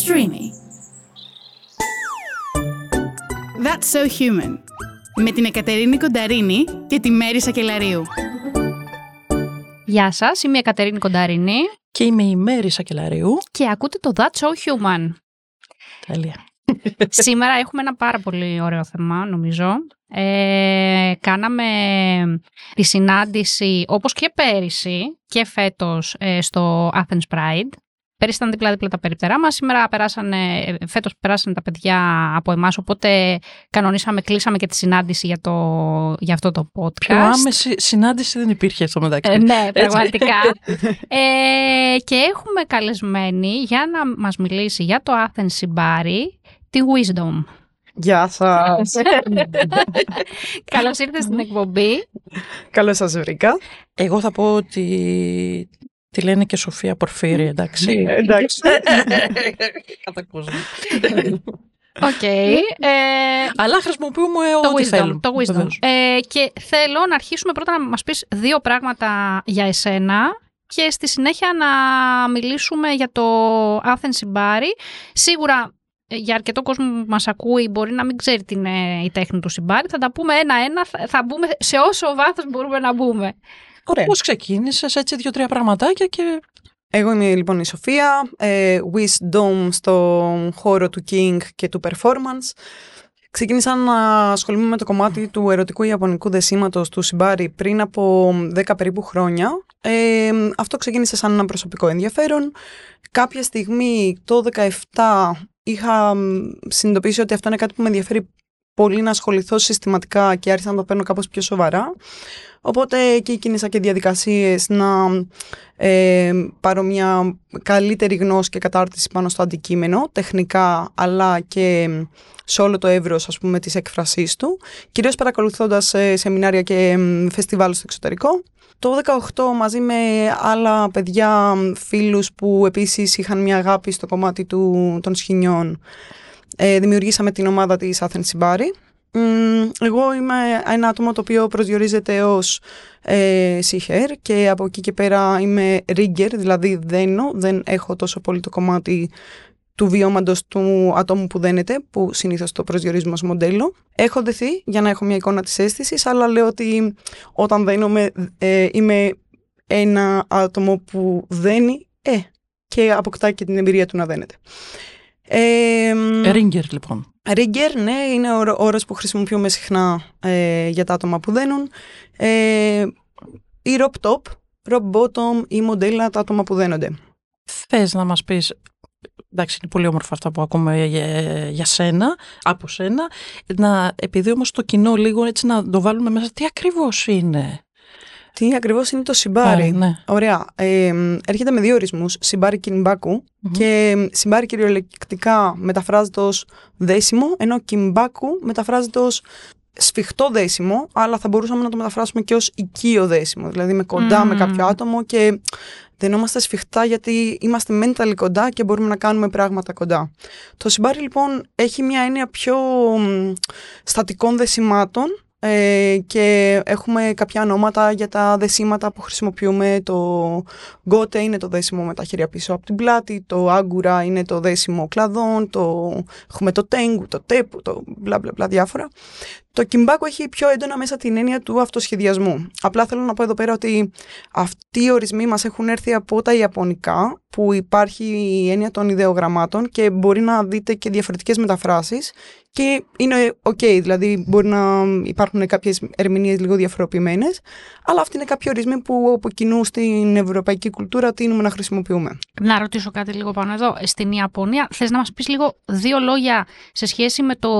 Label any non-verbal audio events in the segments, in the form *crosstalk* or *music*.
Streamy. That's so human. Με την Εκατερίνη Κονταρίνη και τη Μέρη Σακελαρίου. Γεια σας, είμαι η Εκατερίνη Κονταρίνη Και είμαι η Μέρη Σακελαρίου. και ακούτε το That's So Human. Τέλεια. *laughs* Σήμερα έχουμε ένα πάρα πολύ ωραίο θέμα, νομίζω. Ε, κάναμε τη συνάντηση, όπως και πέρυσι και φέτος, ε, στο Athens Pride. Πέρυσι ήταν δίπλα-δίπλα τα περιπτερά μας, σήμερα περάσανε, ε, φέτος περάσανε τα παιδιά από εμάς, οπότε κανονίσαμε, κλείσαμε και τη συνάντηση για, το, για αυτό το podcast. Πιο άμεση συνάντηση δεν υπήρχε στο μεταξύ. Ε, ναι, πραγματικά. *laughs* ε, και έχουμε καλεσμένη για να μας μιλήσει για το Athens Symbari, τη Wisdom. Γεια σας. Καλώς ήρθες στην εκπομπή. Καλώς σας βρήκα. Εγώ θα πω ότι τη λένε και Σοφία Πορφύρη, εντάξει. Ε, Εντάξει. Κατά κόσμο. Οκ. Ε, Αλλά χρησιμοποιούμε το ό,τι wisdom, θέλουμε. το wisdom. Βεβαίως. Ε, και θέλω να αρχίσουμε πρώτα να μας πεις δύο πράγματα για εσένα και στη συνέχεια να μιλήσουμε για το Athens Shibari. Σίγουρα ε, για αρκετό κόσμο που μας ακούει μπορεί να μην ξέρει τι είναι η τέχνη του Shibari. Θα τα πούμε ένα-ένα, θα- θα μπούμε σε όσο βάθος μπορούμε να μπούμε. Ωραία. Πώς ξεκίνησες, έτσι δύο-τρία πραγματάκια και Εγώ είμαι λοιπόν η Σοφία, ε, Wisdom στο χώρο του King και του Performance. Ξεκίνησα να ασχολούμαι με το κομμάτι του ερωτικού ιαπωνικού δεσίματος του Σιμπάρι πριν από 10 περίπου χρόνια. Ε, αυτό ξεκίνησε σαν ένα προσωπικό ενδιαφέρον. Κάποια στιγμή το 17 είχα μ, συνειδητοποιήσει ότι αυτό είναι κάτι που με ενδιαφέρει πολύ να ασχοληθώ συστηματικά και άρχισα να το παίρνω κάπως πιο σοβαρά. Οπότε εκεί κίνησα και διαδικασίες να ε, πάρω μια καλύτερη γνώση και κατάρτιση πάνω στο αντικείμενο, τεχνικά αλλά και σε όλο το εύρος ας πούμε της έκφρασής του, κυρίως παρακολουθώντας ε, σεμινάρια και μ, φεστιβάλ στο εξωτερικό. Το 18 μαζί με άλλα παιδιά, μ, φίλους που επίσης είχαν μια αγάπη στο κομμάτι του, των σχοινιών, ε, δημιουργήσαμε την ομάδα της Athens Symbari. Μ, Εγώ είμαι ένα άτομο το οποίο προσδιορίζεται ως ε, seaher και από εκεί και πέρα είμαι rigger, δηλαδή δένω, δεν έχω τόσο πολύ το κομμάτι του βιώματος του ατόμου που δένεται, που συνήθως το προσδιορίζουμε ως μοντέλο. Έχω δεθεί για να έχω μια εικόνα της αίσθησης, αλλά λέω ότι όταν δένομαι ε, είμαι ένα άτομο που δένει ε, και αποκτά και την εμπειρία του να δένεται. Ε, μ, ρίγκερ λοιπόν. Rigger, ναι, είναι ο όρος που χρησιμοποιούμε συχνά ε, για τα άτομα που δένουν. Ε, ή rope top, rope bottom ή μοντέλα τα άτομα που δένονται. Θες να μας πεις, εντάξει είναι πολύ όμορφα αυτά που ακούμε για, για σένα, από σένα, να, επειδή όμως το κοινό λίγο έτσι να το βάλουμε μέσα, τι ακριβώς είναι; Τι ακριβώς είναι το συμπάρι. ναι. Ωραία. Ε, έρχεται με δύο ορισμούς, συμπάρι κινμπάκου και συμπάρι κυριολεκτικά μεταφράζεται ως δέσιμο, ενώ κιμπάκου μεταφράζεται ως σφιχτό δέσιμο, αλλά θα μπορούσαμε να το μεταφράσουμε και ως οικείο δέσιμο, δηλαδή με κοντά με Μμμ. κάποιο άτομο και δενόμαστε σφιχτά γιατί είμαστε mentally κοντά και μπορούμε να κάνουμε πράγματα κοντά. Το συμπάρι λοιπόν έχει μια έννοια πιο μ, στατικών δεσιμάτων ε, και έχουμε κάποια ονόματα για τα δεσίματα που χρησιμοποιούμε. Το γκότε είναι το δέσιμο με τα χέρια πίσω από την πλάτη, το άγκουρα είναι το δέσιμο κλαδών, το... έχουμε το τέγκου, το τέπου, το μπλα μπλα μπλα διάφορα. Το κιμπάκο έχει πιο έντονα μέσα την έννοια του αυτοσχεδιασμού. Απλά θέλω να πω εδώ πέρα ότι αυτοί οι ορισμοί μας έχουν έρθει από τα Ιαπωνικά, που υπάρχει η έννοια των ιδεογραμμάτων και μπορεί να δείτε και διαφορετικές μεταφράσεις και είναι ok, δηλαδή μπορεί να υπάρχουν κάποιες ερμηνείες λίγο διαφοροποιημένες, αλλά αυτοί είναι κάποιοι ορισμοί που από κοινού στην ευρωπαϊκή κουλτούρα τείνουμε να χρησιμοποιούμε. Να ρωτήσω κάτι λίγο πάνω εδώ. Στην Ιαπωνία, θες να μας πεις λίγο δύο λόγια σε σχέση με το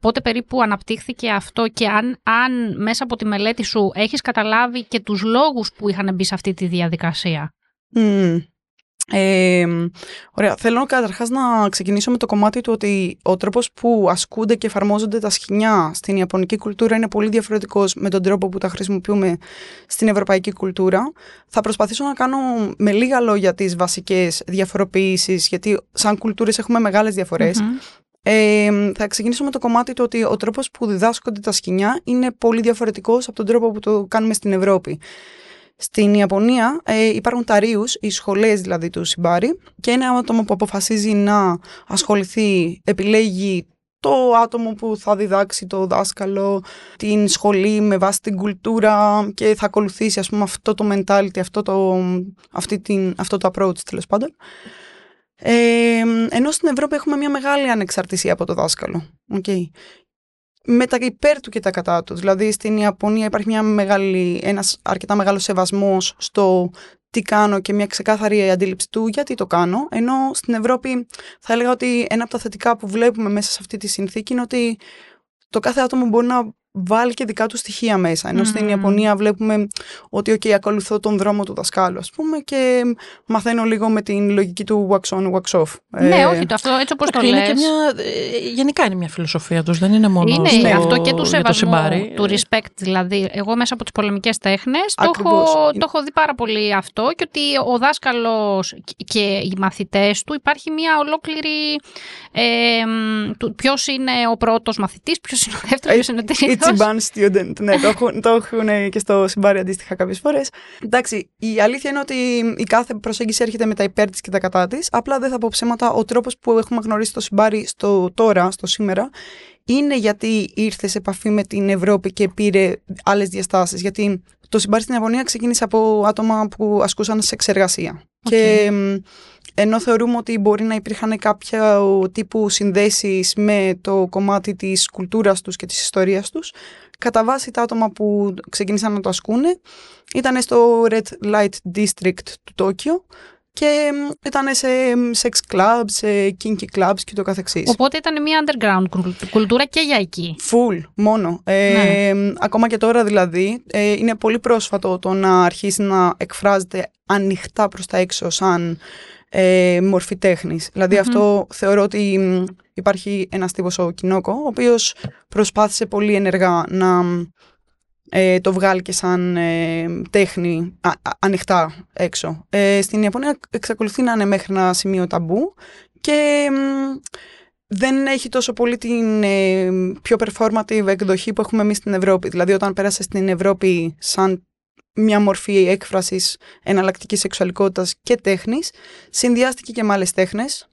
πότε περίπου αναπτύχθηκε αυτό και αν, αν μέσα από τη μελέτη σου έχεις καταλάβει και τους λόγους που είχαν μπει σε αυτή τη διαδικασία; Μμμ. Ε, ωραία. Θέλω καταρχάς να ξεκινήσω με το κομμάτι του ότι ο τρόπος που ασκούνται και εφαρμόζονται τα σχοινιά στην Ιαπωνική κουλτούρα είναι πολύ διαφορετικός με τον τρόπο που τα χρησιμοποιούμε στην Ευρωπαϊκή κουλτούρα. Θα προσπαθήσω να κάνω με λίγα λόγια τις βασικές διαφοροποιήσεις, γιατί σαν κουλτούρες έχουμε μεγάλες διαφορές. Μμμ. Ε, θα ξεκινήσω με το κομμάτι του ότι ο τρόπος που διδάσκονται τα σκηνιά είναι πολύ διαφορετικός από τον τρόπο που το κάνουμε στην Ευρώπη. Στην Ιαπωνία ε, υπάρχουν τα ρίους, οι σχολές δηλαδή του Σιμπάρι και ένα άτομο που αποφασίζει να ασχοληθεί, επιλέγει το άτομο που θα διδάξει το δάσκαλο, την σχολή με βάση την κουλτούρα και θα ακολουθήσει ας πούμε αυτό το mentality, αυτό το, αυτή την, αυτό το approach τέλος πάντων. Ε, ενώ στην Ευρώπη έχουμε μια μεγάλη ανεξαρτησία από το δάσκαλο. Okay με τα υπέρ του και τα κατά του. Δηλαδή στην Ιαπωνία υπάρχει μια μεγάλη, ένας αρκετά μεγάλος σεβασμός στο τι κάνω και μια ξεκάθαρη αντίληψη του γιατί το κάνω. Ενώ στην Ευρώπη θα έλεγα ότι ένα από τα θετικά που βλέπουμε μέσα σε αυτή τη συνθήκη είναι ότι το κάθε άτομο μπορεί να βάλει και δικά του στοιχεία μέσα. Ενώ στην Ιαπωνία βλέπουμε ότι okay, ακολουθώ τον δρόμο του δασκάλου, ας πούμε, και μαθαίνω λίγο με την λογική του wax on, wax off. Ναι, ε, όχι, το αυτό έτσι όπως το είναι λες. Και μια, ε, γενικά είναι μια φιλοσοφία τους, δεν είναι μόνο Είναι στο, αυτό και του για το σεβασμού, συμπάρι. του respect δηλαδή. Εγώ μέσα από τις πολεμικές τέχνες το Ακριβώς. έχω, το έχω δει πάρα πολύ αυτό και ότι ο δάσκαλος και οι μαθητές του υπάρχει μια ολόκληρη ε, του, ποιος είναι ο πρώτος μαθητής, ποιος είναι ο δεύτερος, ποιος είναι ο τρίτος. Ichiban student. Ναι, το έχουν, το έχουν και στο συμπάρι αντίστοιχα κάποιες φορές. Εντάξει, η αλήθεια είναι ότι η κάθε προσέγγιση έρχεται με τα υπέρ της και τα κατά της. Απλά δεν θα πω ψέματα. Ο τρόπος που έχουμε γνωρίσει το συμπάρι στο τώρα, στο σήμερα, είναι γιατί ήρθε σε επαφή με την Ευρώπη και πήρε άλλες διαστάσεις. Γιατί το συμπάρι στην Ιαπωνία ξεκίνησε από άτομα που ασκούσαν σε εξεργασία. Και μ, ενώ θεωρούμε ότι μπορεί να υπήρχαν κάποια τύπου συνδέσεις με το κομμάτι της κουλτούρας τους και της ιστορίας τους, κατά βάση τα άτομα που ξεκίνησαν να το ασκούνε ήταν στο Red Light District του Τόκιο και μ, ήταν σε μ, sex clubs, σε kinky clubs και το καθεξής. Οπότε ήταν μια underground κουλ- κουλτούρα και για εκεί. Full, μόνο. Ε, Ακόμα και τώρα δηλαδή, ε, είναι πολύ πρόσφατο το να αρχίσει να εκφράζεται ανοιχτά προς τα έξω σαν ε, μορφή τέχνης. Δηλαδή αυτό θεωρώ ότι μ, υπάρχει ένας τύπος ο Κινόκο, ο οποίος προσπάθησε πολύ ενεργά να ε, το βγάλει και σαν ε, τέχνη α- α- ανοιχτά έξω. Ε, στην Ιαπωνία εξακολουθεί να είναι μέχρι ένα σημείο ταμπού και μ, δεν έχει τόσο πολύ την ε, πιο performative εκδοχή που έχουμε εμείς στην Ευρώπη. Δηλαδή όταν πέρασες στην Ευρώπη σαν μια μορφή έκφρασης εναλλακτικής σεξουαλικότητας και τέχνης, συνδυάστηκε και με άλλες τέχνες.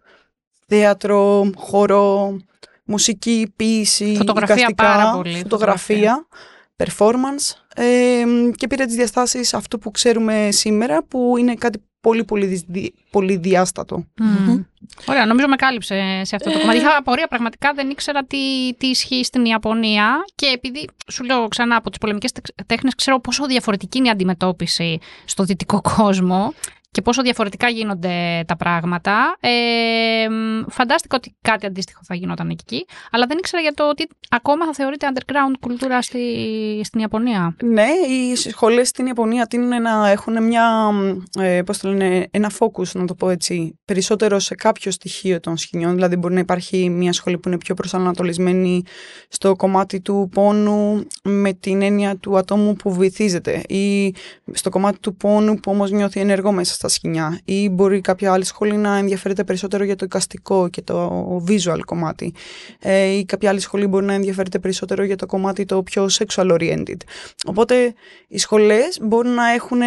Θέατρο, χώρο, μουσική, ποίηση, Φωτογραφία εικαστικά, πάρα πολύ, φωτογραφία, performance ε, και πήρε τις διαστάσεις αυτού που ξέρουμε σήμερα που είναι κάτι πολύ πολύ, δι- δι- πολύ διάστατο. Μμμ. Ωραία, νομίζω με κάλυψε σε αυτό το κομμάτι. Είχα απορία, πραγματικά δεν ήξερα τι, τι ισχύει στην Ιαπωνία και επειδή σου λέω ξανά από τις πολεμικές τεξ- τέχνες ξέρω πόσο διαφορετική είναι η αντιμετώπιση στο δυτικό κόσμο και πόσο διαφορετικά γίνονται τα πράγματα. Ε, μ, φαντάστηκα ότι κάτι αντίστοιχο θα γινόταν εκεί, αλλά δεν ήξερα για το ότι ακόμα θα θεωρείται underground κουλτούρα στη, στην Ιαπωνία. Ναι, οι σχολές στην Ιαπωνία τείνουν να έχουν μια, ε, πώς το λένε, ένα focus, να το πω έτσι, περισσότερο σε κάποιο στοιχείο των σχοινιών. Δηλαδή μπορεί να υπάρχει μια σχολή που είναι πιο προσανατολισμένη στο κομμάτι του πόνου με την έννοια του ατόμου που βυθίζεται ή στο κομμάτι του πόνου που όμως νιώθει ενεργό μέσα στα σκηνιά ή μπορεί κάποια άλλη σχολή να ενδιαφέρεται περισσότερο για το εικαστικό και το visual κομμάτι ε, ή κάποια άλλη σχολή μπορεί να ενδιαφέρεται περισσότερο για το κομμάτι το πιο sexual oriented. Οπότε οι σχολές μπορούν να, έχουν,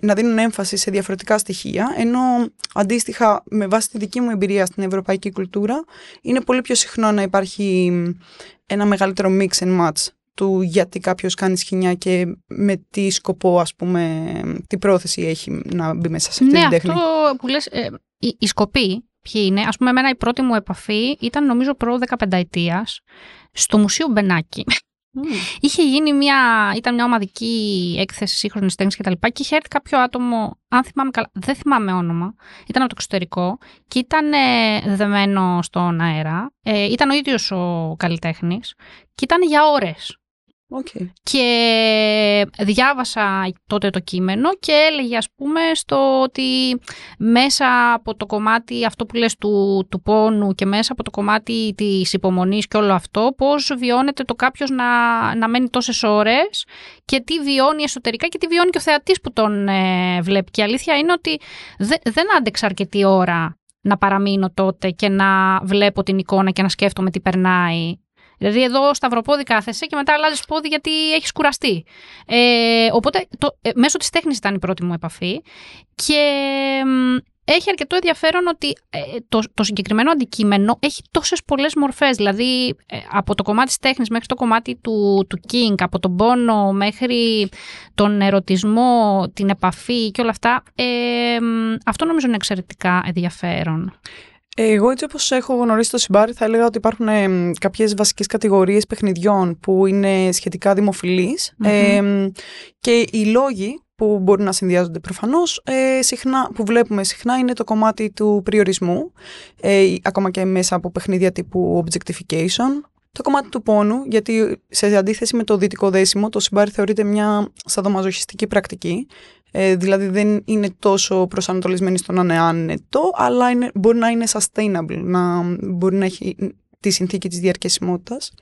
να δίνουν έμφαση σε διαφορετικά στοιχεία, ενώ αντίστοιχα με βάση τη δική μου εμπειρία στην ευρωπαϊκή κουλτούρα είναι πολύ πιο συχνό να υπάρχει ένα μεγαλύτερο mix and match του γιατί κάποιος κάνει σκηνιά και με τι σκοπό, ας πούμε, τι πρόθεση έχει να μπει μέσα σε αυτή ναι, την τέχνη. αυτό που λες, ε, οι, οι σκοποί ποιοι είναι. Ας πούμε, εμένα η πρώτη μου επαφή ήταν νομίζω προ 15 ετίας στο Μουσείο Μπενάκη. Είχε γίνει μια, ήταν μια ομαδική έκθεση σύγχρονης τέχνης και τα λοιπά και είχε έρθει κάποιο άτομο, αν θυμάμαι καλά, δεν θυμάμαι όνομα, ήταν από το εξωτερικό και ήταν ε, δεμένο στον αέρα. Ε, ήταν ο ίδιος ο καλλιτέχνης και ήταν για ώρες. Okay. Και διάβασα τότε το κείμενο και έλεγε ας πούμε στο ότι μέσα από το κομμάτι αυτό που λες του, του πόνου και μέσα από το κομμάτι της υπομονής και όλο αυτό πώς βιώνεται το κάποιος να, να μένει τόσες ώρες και τι βιώνει εσωτερικά και τι βιώνει και ο θεατής που τον ε, βλέπει. Και η αλήθεια είναι ότι δε- δεν άντεξα αρκετή ώρα να παραμείνω τότε και να βλέπω την εικόνα και να σκέφτομαι τι περνάει Δηλαδή εδώ σταυροπόδι κάθεσαι και μετά αλλάζεις πόδι γιατί έχεις κουραστεί. Ε, οπότε το, ε, μέσω της τέχνης ήταν η πρώτη μου επαφή και έχει αρκετό ενδιαφέρον ότι ε, το, το συγκεκριμένο αντικείμενο έχει τόσες πολλές μορφές. Δηλαδή ε, από το κομμάτι της τέχνης μέχρι το κομμάτι του, του King, από τον πόνο μέχρι τον ερωτισμό, την επαφή και όλα αυτά. Ε, αυτό νομίζω είναι εξαιρετικά ενδιαφέρον. Εγώ έτσι όπως έχω γνωρίσει το Συμπάρι θα έλεγα ότι υπάρχουν ε, κάποιες βασικές κατηγορίες παιχνιδιών που είναι σχετικά και οι λόγοι που μπορούν να συνδυάζονται προφανώς, ε, συχνά, που βλέπουμε συχνά είναι το κομμάτι του περιορισμού, ε, ακόμα και μέσα από παιχνίδια τύπου objectification, το κομμάτι του πόνου, γιατί σε αντίθεση με το δυτικό δέσιμο, το συμπάρι θεωρείται μια σαδομαζοχιστική πρακτική, ε, δηλαδή δεν είναι τόσο προσανατολισμένη στο να είναι άνετο, αλλά είναι, μπορεί να είναι sustainable, να μπορεί να έχει τη συνθήκη της διαρκεσιμότητας.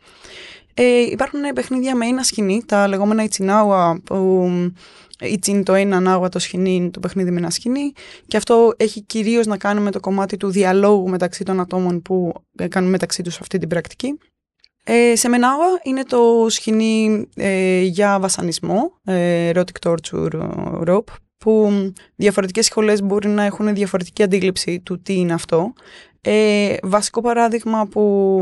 Ε, υπάρχουν παιχνίδια με ένα σκηνή, τα λεγόμενα Ιτσινάουα, που είναι το ένα ανάγουα το σκηνή, το παιχνίδι με ένα σκηνή. Και αυτό έχει κυρίως να κάνει με το κομμάτι του διαλόγου μεταξύ των ατόμων που κάνουν μεταξύ τους αυτή την πρακτική. Ε, σε Μενάγουα είναι το σκηνή ε, για βασανισμό, ε, erotic torture rope, που διαφορετικές σχολές μπορεί να έχουν διαφορετική αντίληψη του τι είναι αυτό. Ε, βασικό παράδειγμα που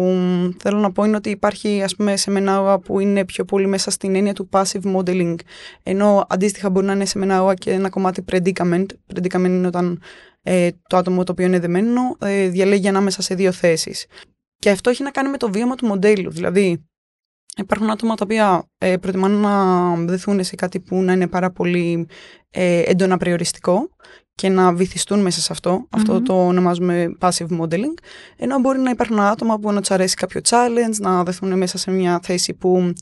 θέλω να πω είναι ότι υπάρχει ας πούμε σεμενάγωγα που είναι πιο πολύ μέσα στην έννοια του passive modeling ενώ αντίστοιχα μπορεί να είναι σεμενάγωγα και ένα κομμάτι predicament. Predicament είναι όταν ε, το άτομο το οποίο είναι δεμένο ε, διαλέγει ανάμεσα σε δύο θέσεις. Και αυτό έχει να κάνει με το βίωμα του μοντέλου. Δηλαδή υπάρχουν άτομα τα οποία ε, προτιμάνε να δεθούν σε κάτι που να είναι πάρα πολύ ε, έντονα περιοριστικό και να βυθιστούν μέσα σε αυτό. Αυτό το ονομάζουμε passive modeling. Ενώ μπορεί να υπάρχουν άτομα που να τους αρέσει κάποιο challenge, να δεθούν μέσα σε μια θέση που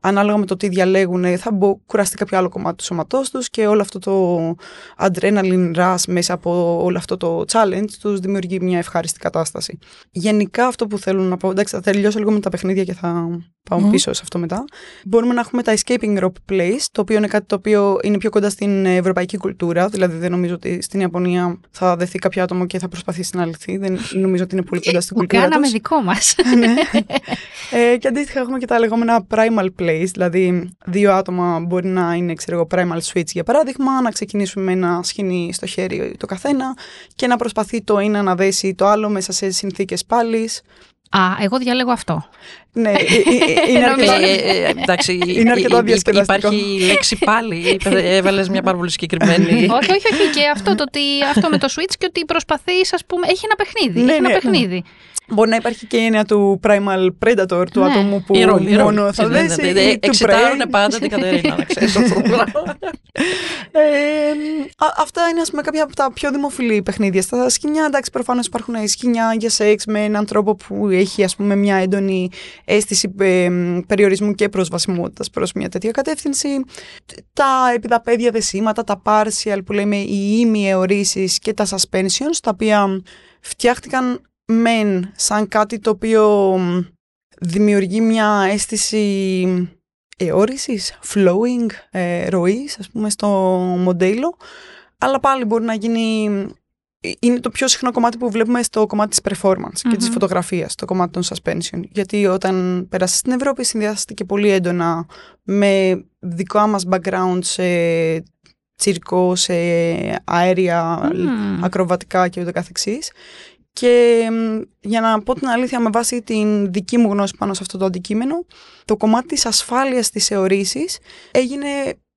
ανάλογα με το τι διαλέγουν θα μπο, κουραστεί κάποιο άλλο κομμάτι του σώματός τους και όλο αυτό το adrenaline rush μέσα από όλο αυτό το challenge τους δημιουργεί μια ευχάριστη κατάσταση. Γενικά αυτό που θέλω να πω, εντάξει θα τελειώσω λίγο με τα παιχνίδια και θα πάω πίσω σε αυτό μετά. Μπορούμε να έχουμε τα escaping rope plays, το οποίο είναι κάτι το οποίο είναι πιο κοντά στην ευρωπαϊκή κουλτούρα, δηλαδή δεν νομίζω ότι στην Ιαπωνία θα δεθεί κάποιο άτομο και θα προσπαθήσει να λυθεί. Δεν νομίζω ότι είναι πολύ κοντά στην κουλτούρα. Κάναμε δικό μας. *laughs* ναι. ε, και αντίστοιχα έχουμε και τα λεγόμενα primal plays, δηλαδή δύο άτομα μπορεί να είναι ξέρω, primal switch για παράδειγμα, να ξεκινήσουμε με ένα σχοινί στο χέρι το καθένα και να προσπαθεί το ένα να δέσει το άλλο μέσα σε συνθήκες πάλι. Α, εγώ διαλέγω αυτό. Ναι, ε, ε, είναι *laughs* αρκετά, εντάξει, είναι αρκετά Υπάρχει λέξη πάλι, *laughs* έβαλες μια πάρα πολύ συγκεκριμένη. *laughs* όχι, όχι, όχι, και αυτό, το ότι, αυτό με το Switch και ότι προσπαθείς, ας πούμε, έχει ένα παιχνίδι, Ναι, έχει ένα ναι, ναι. Παιχνίδι. Μπορεί να υπάρχει και η έννοια του primal predator, του Ναι. ατόμου που Η ρόλη, η ρόλη. μόνο θα Ναι, ναι, δέσει. ναι, ναι, ή του Εξητάρουν prey. πάντα την Κατερίνα, να ξέρεις αυτό το πράγμα. *laughs* Ε, α- αυτά είναι ας πούμε κάποια από τα πιο δημοφιλή παιχνίδια. Στα σκηνιά, εντάξει, προφανώς υπάρχουν σκηνιά για σεξ με έναν τρόπο που έχει ας πούμε μια έντονη αίσθηση ε, μ, περιορισμού και προσβασιμότητας προς μια τέτοια κατεύθυνση. Τα επιδαπέδια δεσίματα, τα partial που λέμε οι ήμοι αιωρήσεις και τα suspensions, τα οποία φτιάχτηκαν μεν σαν κάτι το οποίο μ, δημιουργεί μια αίσθηση αιώρησης, flowing, ε, ροής, ας πούμε, στο μοντέλο, αλλά πάλι μπορεί να γίνει... Είναι το πιο συχνό κομμάτι που βλέπουμε στο κομμάτι της performance και της Μμμ. φωτογραφίας, το κομμάτι των suspension. Γιατί όταν πέρασε στην Ευρώπη συνδυάστηκε πολύ έντονα με δικό μας background σε τσίρκο, σε αέρια, Μμμ. ακροβατικά και ούτω καθεξής. Και μ, για να πω την αλήθεια με βάση την δική μου γνώση πάνω σε αυτό το αντικείμενο, το κομμάτι της ασφάλειας της αιωρήσης έγινε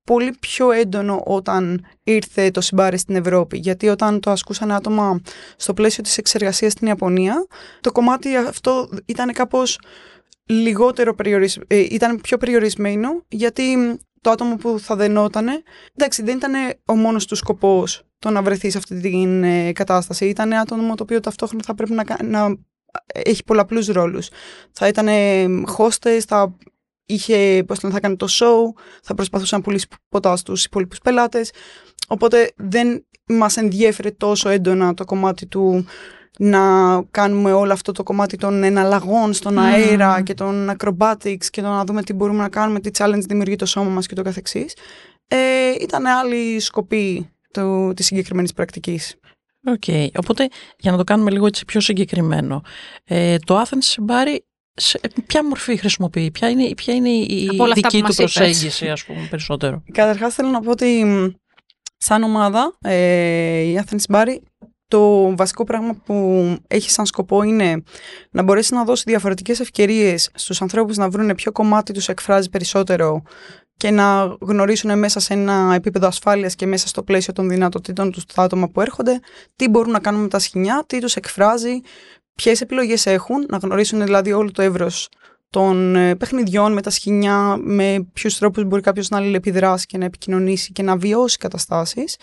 πολύ πιο έντονο όταν ήρθε το συμπάρι στην Ευρώπη. Γιατί όταν το ασκούσαν άτομα στο πλαίσιο της εξεργασίας στην Ιαπωνία, το κομμάτι αυτό ήταν κάπως λιγότερο περιορισ... ε, ήταν πιο περιορισμένο, γιατί μ, το άτομο που θα δενότανε, εντάξει, δεν ήταν ο μόνος του σκοπός το να βρεθείς σε αυτή την ε, κατάσταση. Ήταν άτομο το οποίο ταυτόχρονα θα πρέπει να, κα- να έχει πολλαπλούς ρόλους. Θα ήταν hostess, θα είχε, πώς λένε, θα κάνει το show, θα προσπαθούσε να πουλήσει ποτά στους υπόλοιπους πελάτες. Οπότε δεν μας ενδιέφερε τόσο έντονα το κομμάτι του να κάνουμε όλο αυτό το κομμάτι των εναλλαγών στον Μμμ. αέρα και των acrobatics και το να δούμε τι μπορούμε να κάνουμε, τι challenge δημιουργεί το σώμα μας και το καθεξής. Ε, ήταν άλλη σκοπή του, της συγκεκριμένης πρακτικής. Οκ, οπότε για να το κάνουμε λίγο έτσι πιο συγκεκριμένο. Ε, το Athens Shibari σε ποια μορφή χρησιμοποιεί, ποια είναι, ποια είναι η Από όλα αυτά δική που του μας είπες. προσέγγιση, ας πούμε, περισσότερο; Καταρχάς θέλω να πω ότι μ, σαν ομάδα ε, η Athens Barry το βασικό πράγμα που έχει σαν σκοπό είναι να μπορέσει να δώσει διαφορετικές ευκαιρίες στους ανθρώπους να βρουν ποιο κομμάτι τους εκφράζει περισσότερο και να γνωρίσουν μέσα σε ένα επίπεδο ασφάλειας και μέσα στο πλαίσιο των δυνατοτήτων τους τα άτομα που έρχονται, τι μπορούν να κάνουν με τα σχοινιά, τι τους εκφράζει, ποιες επιλογές έχουν, να γνωρίσουν δηλαδή όλο το εύρος των ε, παιχνιδιών με τα σχοινιά, με ποιους τρόπους μπορεί κάποιος να αλληλεπιδράσει και να επικοινωνήσει και να βιώσει καταστάσεις.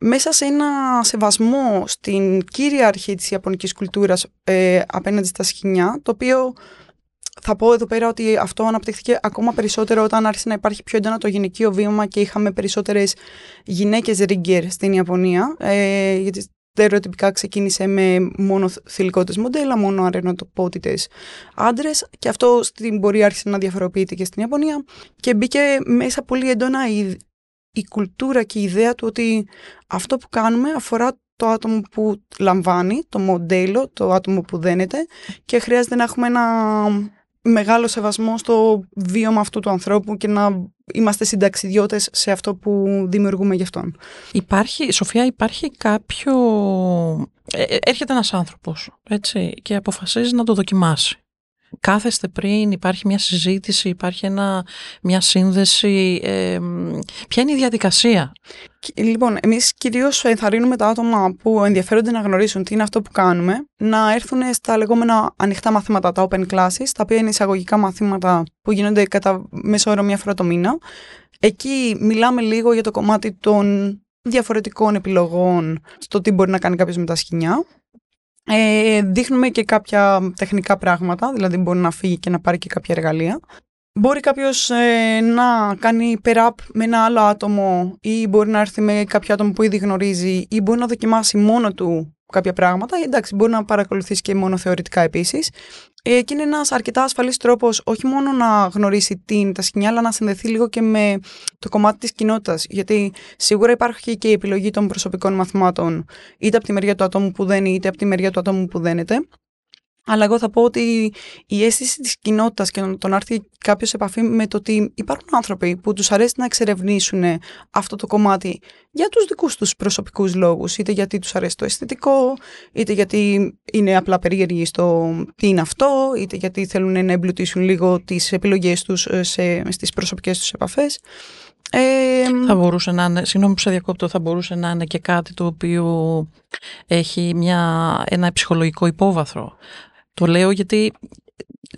Μέσα σε ένα σεβασμό στην κύρια αρχή της ιαπωνικής κουλτούρας ε, απέναντι στα σχοινιά, το οποίο θα πω εδώ πέρα ότι αυτό αναπτύχθηκε ακόμα περισσότερο όταν άρχισε να υπάρχει πιο έντονα το γυναικείο βήμα και είχαμε περισσότερες γυναίκες ρίγκερ στην Ιαπωνία. Ε, γιατί στερεοτυπικά ξεκίνησε με μόνο θηλυκότητες μοντέλα, μόνο αρενοτοπότητες άντρες και αυτό στην πορεία άρχισε να διαφοροποιείται και στην Ιαπωνία και μπήκε μέσα πολύ έντονα η, η κουλτούρα και η ιδέα του ότι αυτό που κάνουμε αφορά το άτομο που λαμβάνει, το μοντέλο, το άτομο που δένεται και χρειάζεται να έχουμε ένα μεγάλο σεβασμό στο βίωμα αυτού του ανθρώπου και να είμαστε συνταξιδιώτες σε αυτό που δημιουργούμε γι' αυτόν. Υπάρχει, Σοφία, υπάρχει κάποιο... ε, ε, έρχεται ένας άνθρωπος, έτσι, και αποφασίζει να το δοκιμάσει. Κάθεστε πριν, υπάρχει μια συζήτηση, υπάρχει ένα, μια σύνδεση. ε, μ, ποια είναι η διαδικασία; Και, Λοιπόν, εμείς κυρίως ενθαρρύνουμε τα άτομα που ενδιαφέρονται να γνωρίσουν τι είναι αυτό που κάνουμε, να έρθουν στα λεγόμενα ανοιχτά μαθήματα, τα open classes, τα οποία είναι εισαγωγικά μαθήματα που γίνονται κατά μέσο όρο μία φορά το μήνα. Εκεί μιλάμε λίγο για το κομμάτι των διαφορετικών επιλογών στο τι μπορεί να κάνει κάποιος με τα σκηνιά. Ε, δείχνουμε και κάποια τεχνικά πράγματα, δηλαδή μπορεί να φύγει και να πάρει και κάποια εργαλεία. Μπορεί κάποιος να κάνει pair-up με ένα άλλο άτομο ή μπορεί να έρθει με κάποιο άτομο που ήδη γνωρίζει ή μπορεί να δοκιμάσει μόνο του κάποια πράγματα. Εντάξει, μπορεί να παρακολουθήσει και μόνο θεωρητικά επίσης. Ε, και είναι ένας αρκετά ασφαλής τρόπος όχι μόνο να γνωρίσει τι είναι τα σκηνιά, αλλά να συνδεθεί λίγο και με το κομμάτι της κοινότητας. Γιατί σίγουρα υπάρχει και η επιλογή των προσωπικών μαθημάτων, είτε από τη μεριά του ατόμου που δένει, είτε από τη μεριά του ατόμου που δένεται. Αλλά εγώ θα πω ότι η αίσθηση της κοινότητας και το να έρθει κάποιος σε επαφή με το ότι υπάρχουν άνθρωποι που τους αρέσει να εξερευνήσουν αυτό το κομμάτι για τους δικούς τους προσωπικούς λόγους, είτε γιατί τους αρέσει το αισθητικό, είτε γιατί είναι απλά περίεργοι στο τι είναι αυτό, είτε γιατί θέλουν να εμπλουτίσουν λίγο τις επιλογές τους ε, σε, στις προσωπικές τους επαφές. Ε, Θα μπορούσε να είναι, συγγνώμη που σε διακόπτω, θα μπορούσε να είναι και κάτι το οποίο έχει μια, ένα ψυχολογικό υπόβαθρο. Το λέω γιατί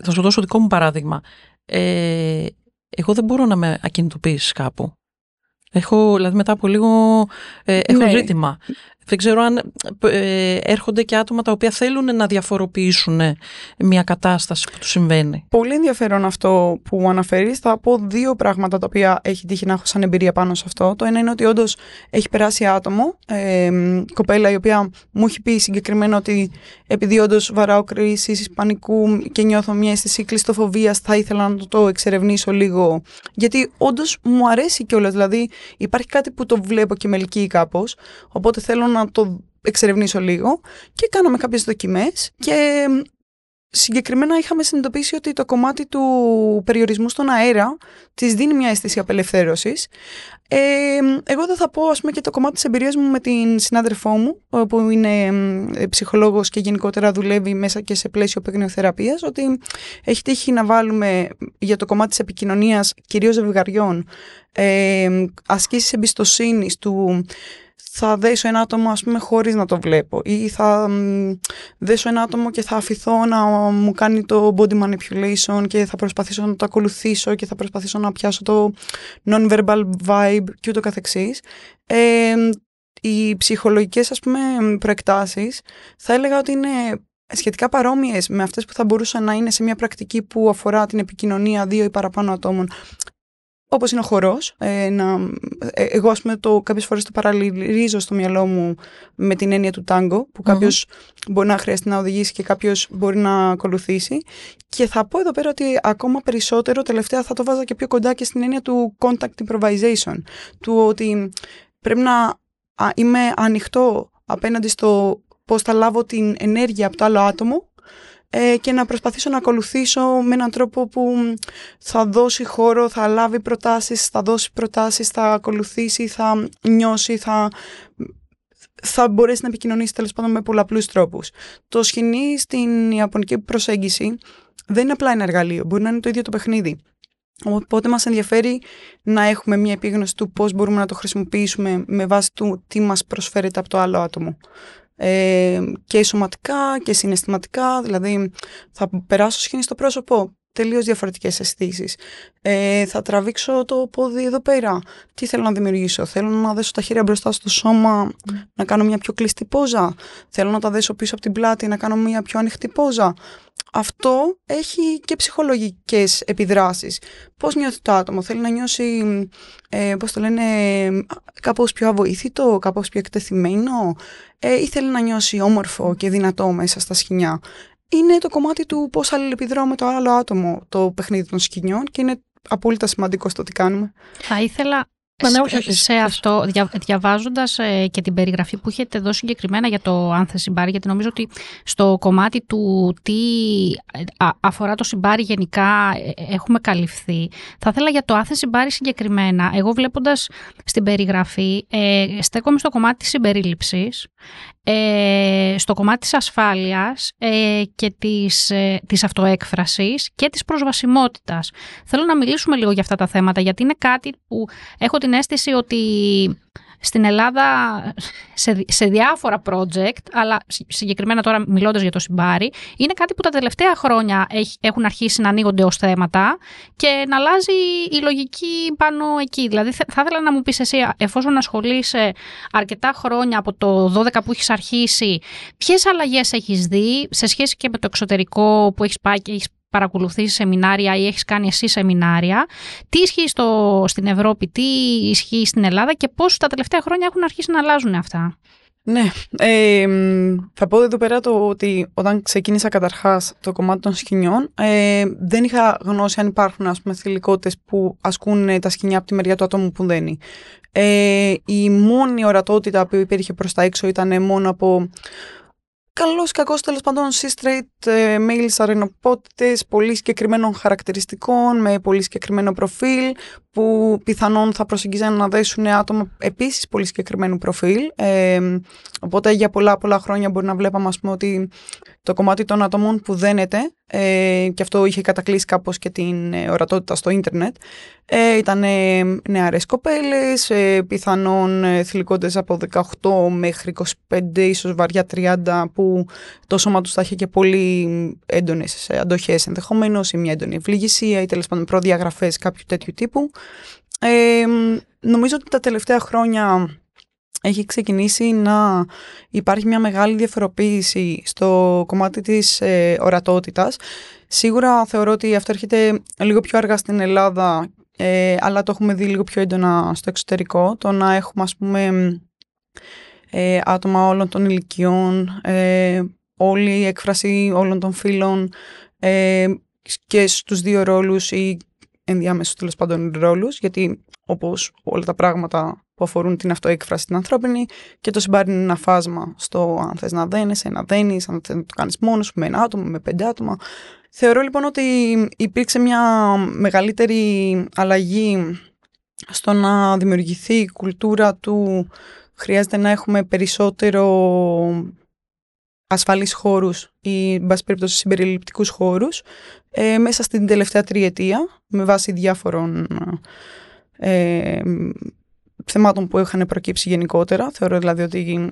θα σου δώσω δικό μου παράδειγμα. Ε, εγώ δεν μπορώ να με ακινητοποιήσεις κάπου. Έχω, δηλαδή μετά από λίγο ε, έχω Ναι. ζήτημα. Δεν ξέρω αν ε, έρχονται και άτομα τα οποία θέλουν να διαφοροποιήσουν μια κατάσταση που τους συμβαίνει. Πολύ ενδιαφέρον αυτό που αναφέρεις. Θα πω δύο πράγματα τα οποία έχει τύχει να έχω σαν εμπειρία πάνω σε αυτό. Το ένα είναι ότι όντως έχει περάσει άτομο, ε, κοπέλα η οποία μου έχει πει συγκεκριμένα ότι επειδή όντως βαράω κρίση πανικού και νιώθω μια αίσθηση κλειστοφοβίας θα ήθελα να το, το εξερευνήσω λίγο. Γιατί όντως μου αρέσει κιόλας. Δηλαδή υπάρχει κάτι που το βλέπω και με ελκύει κάπως. Οπότε θέλω να το εξερευνήσω λίγο και κάναμε κάποιες δοκιμές και συγκεκριμένα είχαμε συνειδητοποιήσει ότι το κομμάτι του περιορισμού στον αέρα της δίνει μια αίσθηση απελευθέρωσης. Ε, εγώ δεν θα πω ας πούμε και το κομμάτι της εμπειρίας μου με την συνάδελφό μου που είναι ε, ψυχολόγος και γενικότερα δουλεύει μέσα και σε πλαίσιο παιγνιοθεραπείας ότι έχει τύχει να βάλουμε για το κομμάτι της επικοινωνίας κυρίως ζευγαριών ε, ασκήσεις εμπιστοσύνης του θα δέσω ένα άτομο ας πούμε χωρίς να το βλέπω ή θα μ, δέσω ένα άτομο και θα αφηθώ να μου κάνει το body manipulation και θα προσπαθήσω να το ακολουθήσω και θα προσπαθήσω να πιάσω το non-verbal vibe και ούτω καθεξής. Ε, οι ψυχολογικές ας πούμε προεκτάσεις θα έλεγα ότι είναι σχετικά παρόμοιες με αυτές που θα μπορούσαν να είναι σε μια πρακτική που αφορά την επικοινωνία δύο ή παραπάνω ατόμων όπως είναι ο χορός. Ε, να, ε, εγώ, ας πούμε, το, κάποιες φορές το παραλληλίζω στο μυαλό μου με την έννοια του τάγκο, που κάποιος μπορεί να χρειαστεί να οδηγήσει και κάποιος μπορεί να ακολουθήσει. Και θα πω εδώ πέρα ότι ακόμα περισσότερο, τελευταία θα το βάζα και πιο κοντά και στην έννοια του contact improvisation. Του ότι πρέπει να α, είμαι ανοιχτό απέναντι στο πώς θα λάβω την ενέργεια από το άλλο άτομο ε, και να προσπαθήσω να ακολουθήσω με έναν τρόπο που θα δώσει χώρο, θα λάβει προτάσεις, θα δώσει προτάσεις, θα ακολουθήσει, θα νιώσει, θα θα μπορέσει να επικοινωνήσει τέλος πάντων με πολλαπλούς τρόπους. Το σκηνή στην ιαπωνική προσέγγιση δεν είναι απλά ένα εργαλείο, μπορεί να είναι το ίδιο το παιχνίδι. Οπότε μας ενδιαφέρει να έχουμε μια επίγνωση του πώς μπορούμε να το χρησιμοποιήσουμε με βάση του τι μας προσφέρεται από το άλλο άτομο. Ε, και σωματικά και συναισθηματικά, δηλαδή θα περάσω σκηνή στο πρόσωπο, τελείως διαφορετικές αισθήσεις. Ε, θα τραβήξω το πόδι εδώ πέρα. Τι θέλω να δημιουργήσω; Θέλω να δέσω τα χέρια μπροστά στο σώμα, να κάνω μια πιο κλειστή πόζα. Θέλω να τα δέσω πίσω από την πλάτη, να κάνω μια πιο ανοιχτή πόζα. Αυτό έχει και ψυχολογικές επιδράσεις. Πώς νιώθει το άτομο, θέλει να νιώσει, ε, πώς το λένε, κάπως πιο αβοήθητο, κάπως πιο εκτεθειμένο ε, ή θέλει να νιώσει όμορφο και δυνατό μέσα στα σκηνιά; Είναι το κομμάτι του πώς αλληλεπιδράω με το άλλο άτομο το παιχνίδι των σκηνιών και είναι απόλυτα σημαντικό στο τι κάνουμε. Θα ήθελα σε αυτό, δια, διαβάζοντας ε, και την περιγραφή που έχετε δώσει συγκεκριμένα για το άνθε συμπάρι, γιατί νομίζω ότι στο κομμάτι του τι ε, αφορά το συμπάρι γενικά ε, έχουμε καλυφθεί. Θα ήθελα για το άνθε συμπάρι συγκεκριμένα, εγώ βλέποντας στην περιγραφή, ε, στέκομαι στο κομμάτι της συμπερίληψης, ε, στο κομμάτι της ασφάλειας ε, και της, ε, της αυτοέκφρασης και της προσβασιμότητας. Θέλω να μιλήσουμε λίγο για αυτά τα θέματα, γιατί είναι κάτι που έχω την αίσθηση ότι στην Ελλάδα σε, σε διάφορα project, αλλά συγκεκριμένα τώρα μιλώντας για το Συμπάρι, είναι κάτι που τα τελευταία χρόνια έχουν αρχίσει να ανοίγονται ως θέματα και να αλλάζει η λογική πάνω εκεί. Δηλαδή θα ήθελα να μου πεις εσύ, εφόσον ασχολείσαι αρκετά χρόνια από το 12 που έχεις αρχίσει, ποιες αλλαγές έχεις δει σε σχέση και με το εξωτερικό που έχεις πάει και έχεις παρακολουθήσει σεμινάρια ή έχεις κάνει εσύ σεμινάρια. Τι ισχύει στο, στην Ευρώπη, τι ισχύει στην Ελλάδα και πώς τα τελευταία χρόνια έχουν αρχίσει να αλλάζουν αυτά. Ναι, ε, θα πω εδώ πέρα το ότι όταν ξεκίνησα καταρχάς το κομμάτι των σκηνιών ε, δεν είχα γνώση αν υπάρχουν ας πούμε θηλυκότητες που ασκούν τα σκηνιά από τη μεριά του ατόμου που δεν είναι. Ε, η μόνη ορατότητα που υπήρχε προς τα έξω ήταν μόνο από καλός ή κακός τέλος πάντων C-straight ε, males αρενοπότητες πολύ συγκεκριμένων χαρακτηριστικών με πολύ συγκεκριμένο προφίλ που πιθανόν θα προσεγγίζαν να δέσουν άτομα επίσης πολύ συγκεκριμένου προφίλ. Ε, οπότε για πολλά πολλά χρόνια μπορεί να βλέπαμε ας πούμε ότι το κομμάτι των ατόμων που δένεται ε, και αυτό είχε κατακλείσει κάπως και την ε, ορατότητα στο ίντερνετ ε, ήταν ε, νεαρές κοπέλες, ε, πιθανόν ε, θηλυκόντες από 18 μέχρι 25 ίσως βαριά 30 που το σώμα τους θα είχε και πολύ έντονες αντοχές ενδεχομένως ή μια έντονη ευληγησία ή τέλος πάντων προδιαγραφές κάποιου τέτοιου τύπου. Ε, νομίζω ότι τα τελευταία χρόνια έχει ξεκινήσει να υπάρχει μια μεγάλη διαφοροποίηση στο κομμάτι της ε, ορατότητας. Σίγουρα θεωρώ ότι αυτό έρχεται λίγο πιο αργά στην Ελλάδα, ε, αλλά το έχουμε δει λίγο πιο έντονα στο εξωτερικό. Το να έχουμε, ας πούμε, ε, άτομα όλων των ηλικιών, ε, όλη η έκφραση όλων των φίλων ε, και στους δύο ρόλους ή ενδιάμεσους τέλος πάντων ρόλους, γιατί όπως όλα τα πράγματα που αφορούν την αυτοέκφραση την ανθρώπινη και το συμπάρει είναι ένα φάσμα στο αν θες να δένεσαι, να δένεις, αν θες να το κάνεις μόνος με ένα άτομο, με πέντε άτομα. Θεωρώ λοιπόν ότι υπήρξε μια μεγαλύτερη αλλαγή στο να δημιουργηθεί η κουλτούρα του χρειάζεται να έχουμε περισσότερο ασφαλείς χώρους ή, εν πάση περιπτώσει, συμπεριληπτικούς χώρους ε, μέσα στην τελευταία τριετία με βάση διάφορων ε, θεμάτων που είχαν προκύψει γενικότερα. Θεωρώ δηλαδή ότι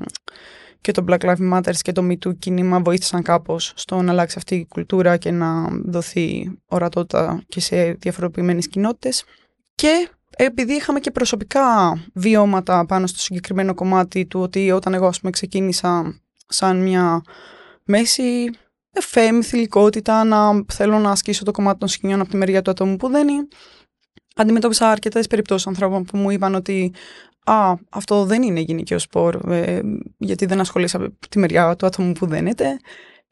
και το Black Lives Matter και το Me Too κίνημα βοήθησαν κάπως στο να αλλάξει αυτή η κουλτούρα και να δοθεί ορατότητα και σε διαφοροποιημένες κοινότητες. Και επειδή είχαμε και προσωπικά βιώματα πάνω στο συγκεκριμένο κομμάτι του ότι όταν εγώ ας πούμε ξεκίνησα σαν μια μέση εφέμη θηλυκότητα να θέλω να ασκήσω το κομμάτι των σκηνιών από τη μεριά του ατόμου που δεν είναι αντιμετώπισα αρκετές περιπτώσεις ανθρώπων που μου είπαν ότι Α, αυτό δεν είναι γυναικείο σπορ, ε, γιατί δεν ασχολείσαι από τη μεριά του άτομου που δένεται.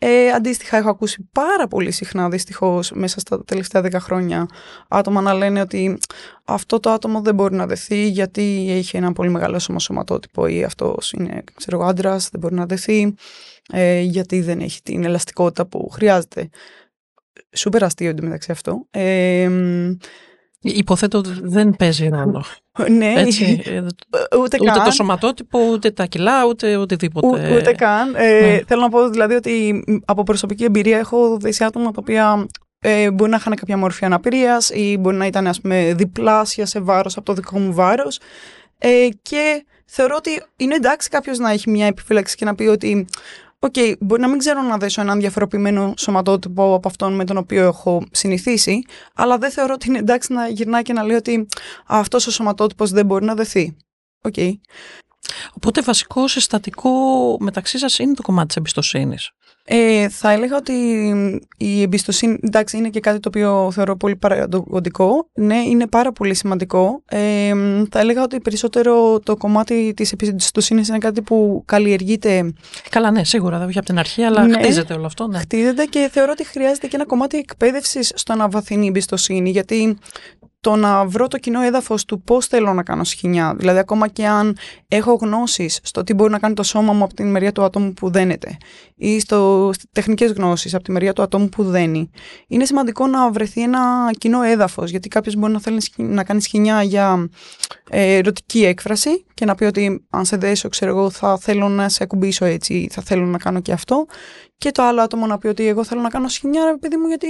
Ε, αντίστοιχα, έχω ακούσει πάρα πολύ συχνά, δυστυχώς, μέσα στα τελευταία δέκα χρόνια, άτομα να λένε ότι αυτό το άτομο δεν μπορεί να δεθεί γιατί έχει ένα πολύ μεγάλο σωματότυπο ή αυτός είναι, ξέρω άντρας, δεν μπορεί να δεθεί. ε, γιατί δεν έχει την ελαστικότητα που χρειάζεται. Σούπερ αστείο εντωμεταξύ αυτό. Ε, Υποθέτω ότι δεν παίζει ρόλο. ναι, Έτσι, ε, ούτε, ούτε καν. το σωματότυπο, ούτε τα κιλά, ούτε οτιδήποτε. Ού- ούτε καν. Ε, ναι. Θέλω να πω δηλαδή ότι από προσωπική εμπειρία έχω δει σε άτομα τα οποία ε, μπορεί να είχαν κάποια μορφή αναπηρίας ή μπορεί να ήταν ας πούμε διπλάσια σε βάρος από το δικό μου βάρος ε, και θεωρώ ότι είναι εντάξει κάποιος να έχει μια επιφύλαξη και να πει ότι Οκ, μπορεί να μην ξέρω να δέσω έναν διαφοροποιημένο σωματότυπο από αυτόν με τον οποίο έχω συνηθίσει, αλλά δεν θεωρώ ότι είναι εντάξει να γυρνάει και να λέει ότι «Α, αυτός ο σωματότυπος δεν μπορεί να δεθεί. Οκ. Οπότε βασικό συστατικό μεταξύ σας είναι το κομμάτι της εμπιστοσύνης. Ε, θα έλεγα ότι η εμπιστοσύνη, εντάξει, είναι και κάτι το οποίο θεωρώ πολύ παραγωγικό. Ναι, είναι πάρα πολύ σημαντικό. Ε, θα έλεγα ότι περισσότερο το κομμάτι της εμπιστοσύνης είναι κάτι που καλλιεργείται, Καλά, ναι, σίγουρα δεν βγει από την αρχή, αλλά Ναι. χτίζεται όλο αυτό. Ναι. χτίζεται και θεωρώ ότι χρειάζεται και ένα κομμάτι εκπαίδευσης στο να βαθύνει η εμπιστοσύνη. Γιατί το να βρω το κοινό έδαφος του πώς θέλω να κάνω σχοινιά, δηλαδή ακόμα και αν έχω γνώσεις στο τι μπορεί να κάνει το σώμα μου από την μεριά του ατόμου που δένεται ή στο, στις τεχνικές γνώσεις από τη μεριά του ατόμου που δένει, είναι σημαντικό να βρεθεί ένα κοινό έδαφος, γιατί κάποιος μπορεί να θέλει σχοι- να κάνει σχοινιά για ε, ερωτική έκφραση και να πει ότι αν σε δέσω, ξέρω εγώ, θα θέλω να σε ακουμπήσω έτσι, ή θα θέλω να κάνω και αυτό. Και το άλλο άτομο να πει ότι εγώ θέλω να κάνω σχοινιά, ρε παιδί μου, γιατί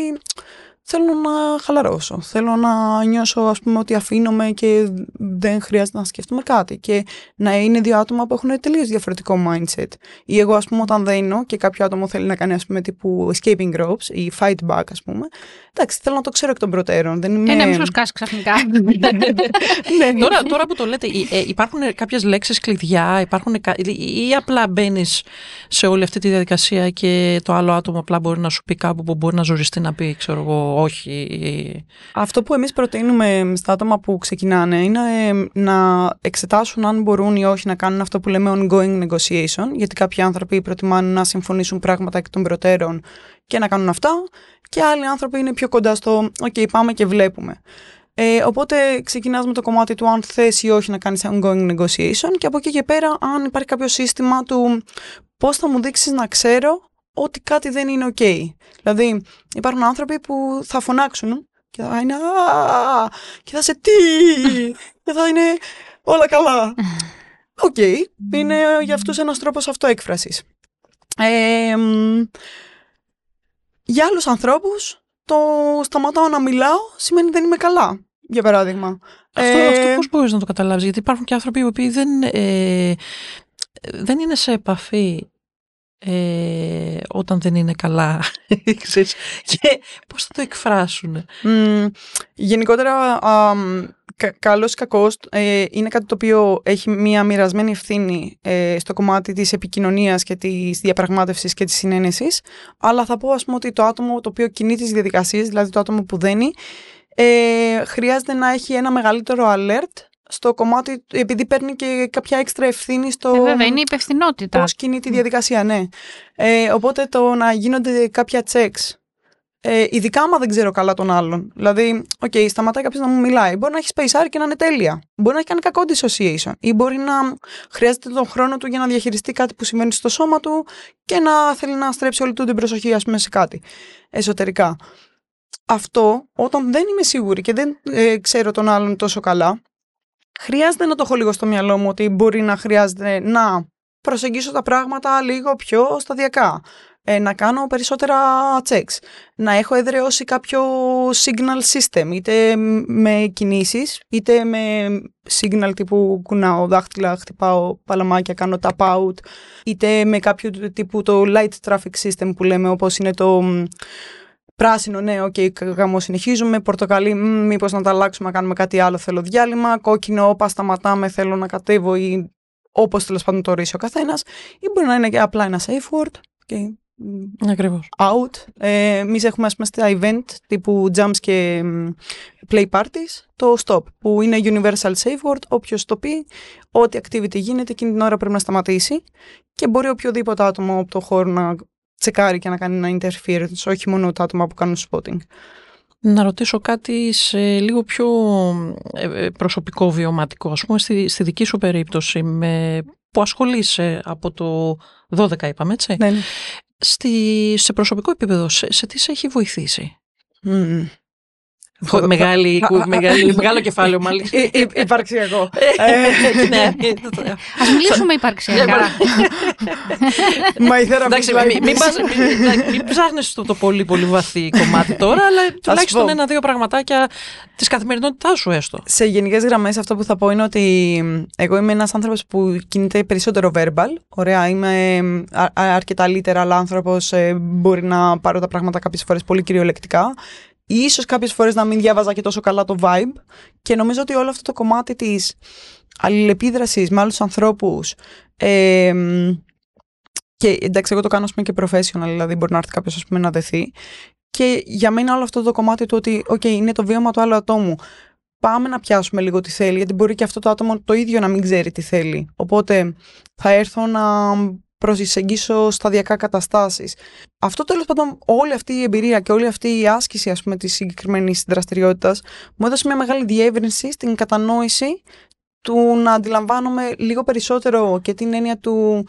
θέλω να χαλαρώσω. Θέλω να νιώσω, ας πούμε, ότι αφήνομαι και δεν χρειάζεται να σκεφτούμε κάτι. Και να είναι δύο άτομα που έχουν τελείως διαφορετικό mindset. Ή εγώ, ας πούμε, όταν δένω και κάποιο άτομο θέλει να κάνει, ας πούμε, τύπου escaping ropes ή fight back, ας πούμε. Εντάξει, θέλω να το ξέρω εκ των προτέρων. Δεν είμαι... Ε, ναι, μην σου σκάσει ξαφνικά. *laughs* ναι. τώρα, τώρα που το λέτε, ε, υπάρχουν κάποιες λέξεις κλειδιά, υπάρχουν, κα- ή απλά μπαίνεις σε όλη αυτή τη διαδικασία και το άλλο άτομο απλά μπορεί να σου πει κάπου που μπορεί να ζοριστεί να πει, ξέρω εγώ, όχι. ή- Αυτό που εμείς προτείνουμε στα άτομα που ξεκινάνε είναι ε, να εξετάσουν αν μπορούν ή όχι να κάνουν αυτό που λέμε ongoing negotiation, γιατί κάποιοι άνθρωποι προτιμάνε να συμφωνήσουν πράγματα εκ των προτέρων και να κάνουν αυτά και άλλοι άνθρωποι είναι πιο κοντά στο «ΟΚ, πάμε και βλέπουμε». Ε, οπότε ξεκινάς με το κομμάτι του αν θες ή όχι να κάνεις ongoing negotiation και από εκεί και πέρα αν υπάρχει κάποιο σύστημα του πώς θα μου δείξεις να ξέρω ότι κάτι δεν είναι ok. Δηλαδή υπάρχουν άνθρωποι που θα φωνάξουν και θα είναι «Α, και θα σε τι και θα είναι όλα καλά. *laughs* Οκ, είναι για αυτούς ένας τρόπος αυτοέκφρασης. Ε, μ, για άλλους ανθρώπους το σταματάω να μιλάω σημαίνει δεν είμαι καλά, για παράδειγμα. Αυτό, Ε, αυτό πώς μπορείς να το καταλάβεις, γιατί υπάρχουν και άνθρωποι οι οποίοι δεν, ε, δεν είναι σε επαφή ε, όταν δεν είναι καλά, *laughs* ξέρεις, και πώς θα το εκφράσουν. Μ, γενικότερα, α, μ, κα, καλός ή κακός, ε, είναι κάτι το οποίο έχει μια μοιρασμένη ευθύνη ε, στο κομμάτι της επικοινωνίας και της διαπραγμάτευσης και της συνένεσης, αλλά θα πω ας πούμε ότι το άτομο το οποίο κινεί τις διαδικασίες, δηλαδή το άτομο που δένει, ε, χρειάζεται να έχει ένα μεγαλύτερο alert στο κομμάτι, επειδή παίρνει και κάποια έξτρα ευθύνη στο Ε, βέβαια, είναι η υπευθυνότητα. πώς κινεί τη διαδικασία, ναι. Ε, οπότε το να γίνονται κάποια checks ε, ειδικά άμα δεν ξέρω καλά τον άλλον. Δηλαδή, οκ, σταματάει κάποιος να μου μιλάει. Μπορεί να έχει space και να είναι τέλεια. Μπορεί να έχει κάνει κακό dissociation. Ή μπορεί να χρειάζεται τον χρόνο του για να διαχειριστεί κάτι που συμβαίνει στο σώμα του και να θέλει να στρέψει όλη του την προσοχή, ας πούμε, σε κάτι εσωτερικά. Αυτό, όταν δεν είμαι σίγουρη και δεν ε, ξέρω τον άλλον τόσο καλά, χρειάζεται να το έχω λίγο στο μυαλό μου ότι μπορεί να χρειάζεται να προσεγγίσω τα πράγματα λίγο πιο σταδιακά. Ε, να κάνω περισσότερα checks. Να έχω εδραιώσει κάποιο signal system, είτε με κινήσεις, είτε με signal τύπου κουνάω δάχτυλα, χτυπάω παλαμάκια, κάνω tap out, είτε με κάποιο τύπου το light traffic system που λέμε, όπως είναι το μ, πράσινο, ναι, ok, okay, γαμώ συνεχίζουμε, πορτοκαλί, μ, μήπως να τα αλλάξουμε, να κάνουμε κάτι άλλο, θέλω διάλειμμα, κόκκινο, όπα σταματάμε, θέλω να κατέβω ή όπως τέλος πάντων το ορίσει ο καθένας, ή μπορεί να είναι και απλά ένα safe word, okay, Ακριβώς. out. Ε, Εμείς έχουμε ας πούμε στα event τύπου jumps και μ, play parties το stop που είναι universal safe word. Όποιος το πει, ό,τι activity γίνεται εκείνη την ώρα πρέπει να σταματήσει και μπορεί οποιοδήποτε άτομο από το χώρο να τσεκάρει και να κάνει ένα interference, όχι μόνο τα άτομα που κάνουν spotting. Να ρωτήσω κάτι σε λίγο πιο ε, ε, προσωπικό βιωματικό. Ας πούμε, στη, στη δική σου περίπτωση, με που ασχολείσαι από το 12 είπαμε έτσι. Ναι, ναι. Στη, σε προσωπικό επίπεδο, σε, σε τι σε έχει βοηθήσει; Μμμ. *laughs* Μεγάλη, κου- μεγάλη, μεγάλο κεφάλαιο μάλιστα. Υ- υ- Υπαρξιακό. ναι. Α μιλήσουμε υπαρξιακά. My therapist Εντάξει, like μην, μην, this. πας- μην- εντάξει, μην ψάχνεις το, το πολύ πολύ βαθύ κομμάτι τώρα, αλλά τουλάχιστον πω. ένα-δύο πραγματάκια της καθημερινότητάς σου έστω. Σε γενικές γραμμές, αυτό που θα πω είναι ότι μ, εγώ είμαι ένας άνθρωπος που κινείται περισσότερο verbal. Ωραία, είμαι μ, α- α- αρκετά literal άνθρωπος. Μπορεί να πάρω τα πράγματα κάποιες φορές πολύ κυριολεκτικά. Ίσως κάποιες φορές να μην διάβαζα και τόσο καλά το vibe. Και νομίζω ότι όλο αυτό το κομμάτι της αλληλεπίδρασης με άλλους ανθρώπους ε, μ, και εντάξει, εγώ το κάνω ας πούμε, και professional, δηλαδή μπορεί να έρθει κάποιος να δεθεί. Και για μένα όλο αυτό το κομμάτι του ότι, OK, είναι το βίωμα του άλλου ατόμου. Πάμε να πιάσουμε λίγο τι θέλει, γιατί μπορεί και αυτό το άτομο το ίδιο να μην ξέρει τι θέλει. Οπότε θα έρθω να προσεγγίσω σταδιακά καταστάσεις. Αυτό τέλος πάντων, όλη αυτή η εμπειρία και όλη αυτή η άσκηση ας πούμε της συγκεκριμένης δραστηριότητας μου έδωσε μια μεγάλη διεύρυνση στην κατανόηση του να αντιλαμβάνομαι λίγο περισσότερο και την έννοια του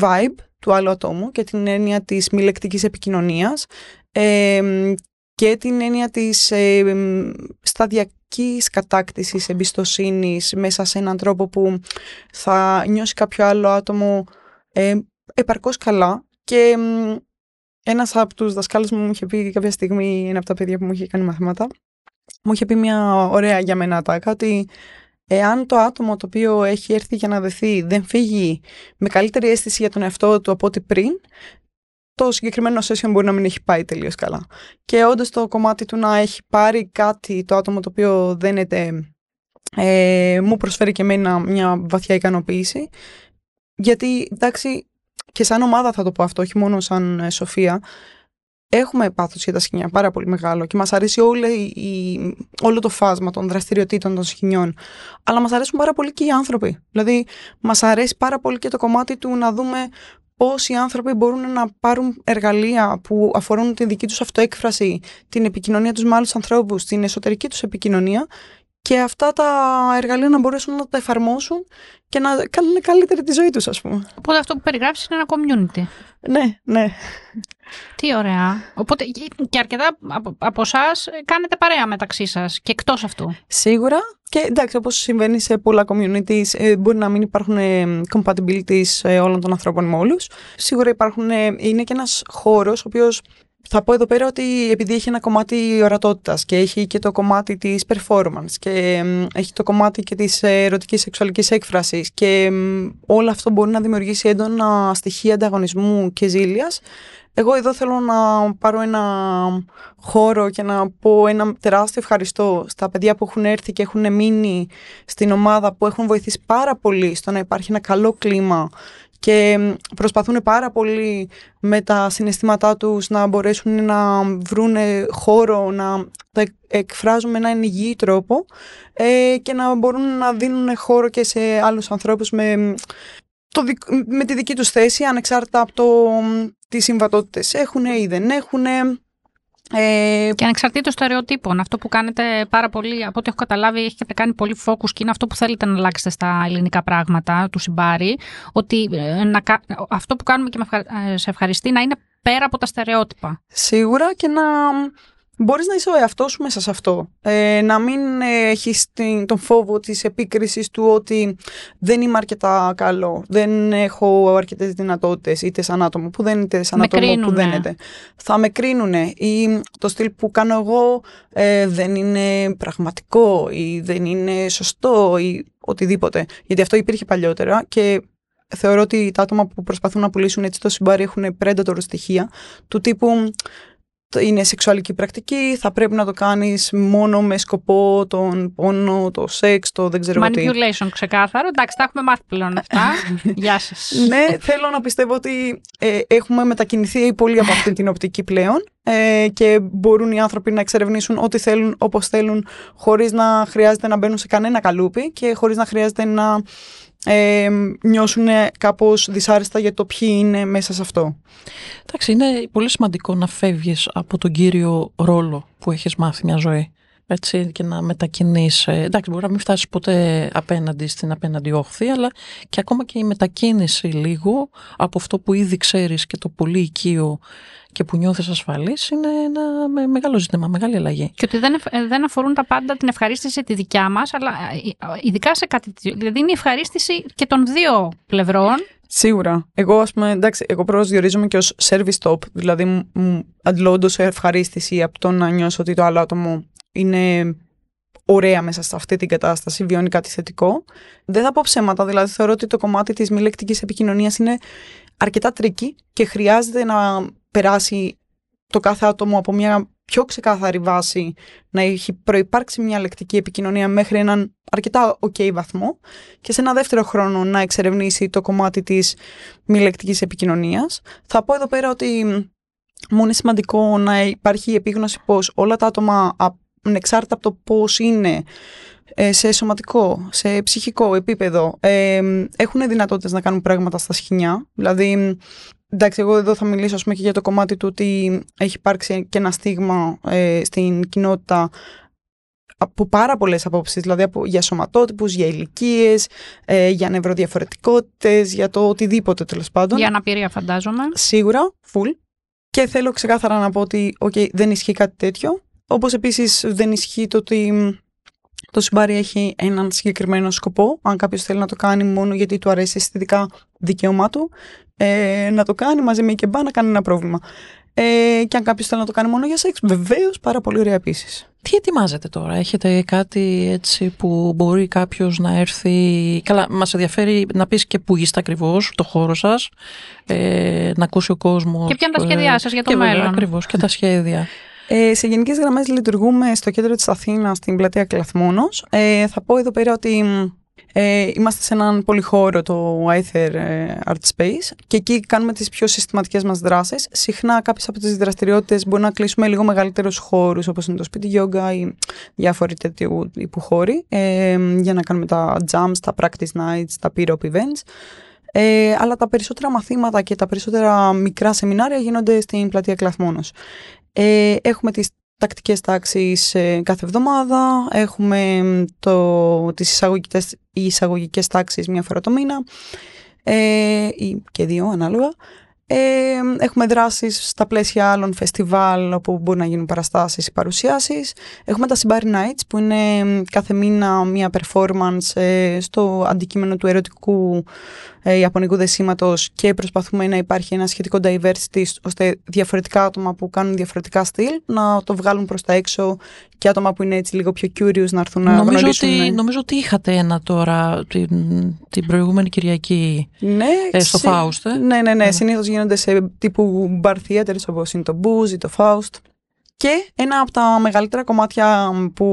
vibe του άλλου ατόμου και την έννοια της μη λεκτικής επικοινωνίας ε, και την έννοια της ε, μ, σταδιακής κατάκτησης εμπιστοσύνης μέσα σε έναν τρόπο που θα νιώσει κάποιο άλλο άτομο ε, επαρκώς καλά και μ, ένας από τους δασκάλους μου μου είχε πει κάποια στιγμή, ένα από τα παιδιά που μου είχε κάνει μαθήματα, μου είχε πει μια ωραία για μένα ατάκα ότι εάν το άτομο το οποίο έχει έρθει για να δεθεί δεν φύγει με καλύτερη αίσθηση για τον εαυτό του από ό,τι πριν, το συγκεκριμένο session μπορεί να μην έχει πάει τελείως καλά. Και όντως το κομμάτι του να έχει πάρει κάτι το άτομο το οποίο δένεται ε, μου προσφέρει και εμένα μια βαθιά ικανοποίηση. Γιατί, εντάξει, και σαν ομάδα θα το πω αυτό, όχι μόνο σαν ε, Σοφία, έχουμε πάθος για τα σκηνιά πάρα πολύ μεγάλο και μας αρέσει όλη η, όλο το φάσμα των δραστηριοτήτων των σκηνιών. Αλλά μας αρέσουν πάρα πολύ και οι άνθρωποι. Δηλαδή, μας αρέσει πάρα πολύ και το κομμάτι του να δούμε πώς οι άνθρωποι μπορούν να πάρουν εργαλεία που αφορούν τη δική τους αυτοέκφραση, την επικοινωνία τους με άλλους ανθρώπους, την εσωτερική τους επικοινωνία και αυτά τα εργαλεία να μπορέσουν να τα εφαρμόσουν και να κάνουν καλύτερη τη ζωή τους, ας πούμε. Οπότε αυτό που περιγράφεις είναι ένα community. Ναι, ναι. Τι ωραία. Οπότε και αρκετά από, από εσάς κάνετε παρέα μεταξύ σας και εκτός αυτού. Σίγουρα. Και εντάξει, όπως συμβαίνει σε πολλά communities, ε, μπορεί να μην υπάρχουν ε, compatibilities ε, όλων των ανθρώπων με όλους. Σίγουρα υπάρχουν, ε, είναι και ένας χώρος, ο οποίος θα πω εδώ πέρα ότι επειδή έχει ένα κομμάτι ορατότητας και έχει και το κομμάτι της performance και μ, έχει το κομμάτι και της ε, ερωτικής σεξουαλικής έκφρασης και μ, όλο αυτό μπορεί να δημιουργήσει έντονα στοιχεία ανταγωνισμού και ζήλιας, εγώ εδώ θέλω να πάρω ένα χώρο και να πω ένα τεράστιο ευχαριστώ στα παιδιά που έχουν έρθει και έχουν μείνει στην ομάδα που έχουν βοηθήσει πάρα πολύ στο να υπάρχει ένα καλό κλίμα και προσπαθούν πάρα πολύ με τα συναισθήματά τους να μπορέσουν να βρουν χώρο, να τα εκφράζουν με έναν υγιή τρόπο ε, και να μπορούν να δίνουν χώρο και σε άλλους ανθρώπους με, το, δικ- με τη δική τους θέση ανεξάρτητα από το, τις συμβατότητες έχουν ή δεν έχουν. Ε, Και ανεξαρτήτως στερεοτύπων, αυτό που κάνετε πάρα πολύ, από ό,τι έχω καταλάβει, έχετε κάνει πολύ focus και είναι αυτό που θέλετε να αλλάξετε στα ελληνικά πράγματα του Συμπάρι, ότι ε, να, κα- αυτό που κάνουμε και με ευχα- ε, σε ευχαριστεί να είναι πέρα από τα στερεότυπα. Σίγουρα και να μπορείς να είσαι ο εαυτός σου μέσα σε αυτό. Ε, να μην ε, έχεις την, τον φόβο της επίκρισης του ότι δεν είμαι αρκετά καλό, δεν έχω αρκετές δυνατότητες, είτε σαν άτομο που δεν είτε σαν Με άτομο που κρίνουνε. δένεται. Θα με κρίνουνε ή το στυλ που κάνω εγώ ε, δεν είναι πραγματικό ή δεν είναι σωστό ή οτιδήποτε. Γιατί αυτό υπήρχε παλιότερα και θεωρώ ότι τα άτομα που προσπαθούν να πουλήσουν έτσι το συμπάρι έχουν predator στοιχεία του τύπου είναι σεξουαλική πρακτική, θα πρέπει να το κάνεις μόνο με σκοπό τον πόνο, το σεξ, το δεν ξέρω τι. Manipulation ξεκάθαρο. Εντάξει, τα έχουμε μάθει πλέον αυτά. *laughs* Γεια σας. ναι, θέλω να πιστεύω ότι ε, έχουμε μετακινηθεί πολύ από αυτή την οπτική πλέον ε, και μπορούν οι άνθρωποι να εξερευνήσουν ό,τι θέλουν, όπως θέλουν, χωρίς να χρειάζεται να μπαίνουν σε κανένα καλούπι και χωρίς να χρειάζεται να ε, νιώσουν κάπως δυσάρεστα για το ποιοι είναι μέσα σε αυτό. Εντάξει, είναι πολύ σημαντικό να φεύγεις από τον κύριο ρόλο που έχεις μάθει μια ζωή. έτσι, και να μετακινείς. ε, Εντάξει, μπορεί να μην φτάσεις ποτέ απέναντι στην απέναντι όχθη, αλλά και ακόμα και η μετακίνηση λίγο από αυτό που ήδη ξέρεις και το πολύ οικείο και που νιώθεις ασφαλής είναι ένα με- μεγάλο ζήτημα, μεγάλη αλλαγή. Και ότι δεν, εφ- ε, δεν αφορούν τα πάντα την ευχαρίστηση τη δικιά μας, αλλά ε, ειδικά σε κάτι. τέτοιο. Δηλαδή είναι η ευχαρίστηση και των δύο πλευρών. Σίγουρα. Εγώ, ας πούμε, εντάξει, εγώ προσδιορίζομαι και ως service top, δηλαδή μου- μου αντλώ όντως ευχαρίστηση από το να νιώσω ότι το άλλο άτομο είναι ωραία μέσα σε αυτή την κατάσταση, βιώνει κάτι θετικό. Δεν θα πω ψέματα, δηλαδή θεωρώ ότι το κομμάτι της μη λεκτικής επικοινωνίας είναι αρκετά tricky και χρειάζεται να περάσει το κάθε άτομο από μια πιο ξεκάθαρη βάση να έχει προϋπάρξει μια λεκτική επικοινωνία μέχρι έναν αρκετά ok βαθμό και σε ένα δεύτερο χρόνο να εξερευνήσει το κομμάτι της μη λεκτικής επικοινωνίας. Θα πω εδώ πέρα ότι μου είναι σημαντικό να υπάρχει η επίγνωση πως όλα τα άτομα α- ανεξάρτητα από το πώς είναι ε, σε σωματικό, σε ψυχικό επίπεδο ε, έχουν δυνατότητες να κάνουν πράγματα στα σχοινιά. Δηλαδή, εντάξει, εγώ εδώ θα μιλήσω ας πούμε, και για το κομμάτι του ότι έχει υπάρξει και ένα στίγμα ε, στην κοινότητα από πάρα πολλές απόψεις, δηλαδή από, για σωματότυπους, για ηλικίες, ε, για νευροδιαφορετικότητες, για το οτιδήποτε τέλος πάντων. Για αναπηρία, φαντάζομαι. Σίγουρα, full. Και θέλω ξεκάθαρα να πω ότι okay, δεν ισχύει κάτι τέτοιο. Όπως επίσης δεν ισχύει το ότι μ, το συμπάρι έχει έναν συγκεκριμένο σκοπό. Αν κάποιος θέλει να το κάνει μόνο γιατί του αρέσει αισθητικά δικαίωμά του, ε, να το κάνει μαζί με κεμπά να κάνει ένα πρόβλημα. Ε, και αν κάποιος θέλει να το κάνει μόνο για σεξ, βεβαίως πάρα πολύ ωραία επίσης. Τι ετοιμάζετε τώρα, έχετε κάτι έτσι που μπορεί κάποιος να έρθει... Καλά, μας ενδιαφέρει να πεις και που είστε ακριβώς, το χώρο σας, ε, να ακούσει ο κόσμος. Και ποια είναι τα σχέδιά σας για το και βέβαια, μέλλον. Ακριβώς, και τα σχέδια. Ε, σε γενικές γραμμές λειτουργούμε στο κέντρο της Αθήνας, στην πλατεία Κλαθμόνος. Ε, θα πω εδώ πέρα ότι ε, είμαστε σε έναν πολυχώρο, το Aether ε, Art Space, και εκεί κάνουμε τις πιο συστηματικές μας δράσεις. Συχνά κάποιες από τις δραστηριότητες μπορεί να κλείσουμε λίγο μεγαλύτερους χώρους, όπως είναι το σπίτι yoga ή διάφοροι τέτοιου τύπου χώροι, ε, για να κάνουμε τα jams, τα practice nights, τα peer up events. Ε, αλλά τα περισσότερα μαθήματα και τα περισσότερα μικρά σεμινάρια γίνονται στην πλατεία Κλαθμόνος. Ε, έχουμε τις τακτικές τάξεις ε, κάθε εβδομάδα, έχουμε μ, το, τις εισαγωγικές, οι εισαγωγικές τάξεις μια φορά το μήνα ε, ή και δύο ανάλογα. Ε, έχουμε δράσεις στα πλαίσια άλλων φεστιβάλ όπου μπορεί να γίνουν παραστάσεις ή παρουσιάσεις. Έχουμε τα Sibari Nights που είναι μ, κάθε μήνα μια performance ε, στο αντικείμενο του ερωτικού ε, ιαπωνικού δεσίματος και προσπαθούμε να υπάρχει ένα σχετικό diversity ώστε διαφορετικά άτομα που κάνουν διαφορετικά στυλ να το βγάλουν προς τα έξω και άτομα που είναι έτσι λίγο πιο curious να έρθουν να νομίζω, γνωρίσουν. ότι, νομίζω ότι είχατε ένα τώρα την, την προηγούμενη Κυριακή Ναι, ε, στο σε- Faust. ε. Ναι, ναι, ναι. Ναι. Συνήθως γίνονται σε τύπου bar theaters όπως είναι το Booze ή το Faust. Και ένα από τα μεγαλύτερα κομμάτια που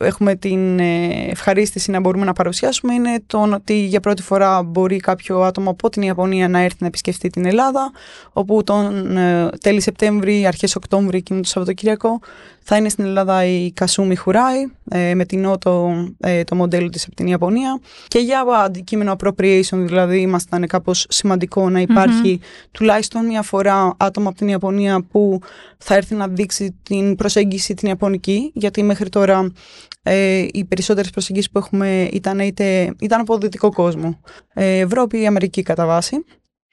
έχουμε την ε, ευχαρίστηση να μπορούμε να παρουσιάσουμε είναι το ότι για πρώτη φορά μπορεί κάποιο άτομο από την Ιαπωνία να έρθει να επισκεφτεί την Ελλάδα, όπου τον ε, τέλη Σεπτέμβρη, αρχές Οκτώβρη εκείνο το Σαββατοκύριακο θα είναι στην Ελλάδα η Κασούμι Χουράι ε, με την Νότο ε, το μοντέλο της από την Ιαπωνία. Και για αντικείμενο appropriation δηλαδή ήμασταν κάπως σημαντικό να υπαρχει τουλάχιστον μια φορά άτομα από την Ιαπωνία που θα έρθει να δείξει την προσέγγιση την Ιαπωνική γιατί μέχρι τώρα ε, οι περισσότερες προσεγγίσεις που έχουμε ήταν, είτε, ήταν από δυτικό κόσμο ε, Ευρώπη ή Αμερική κατά βάση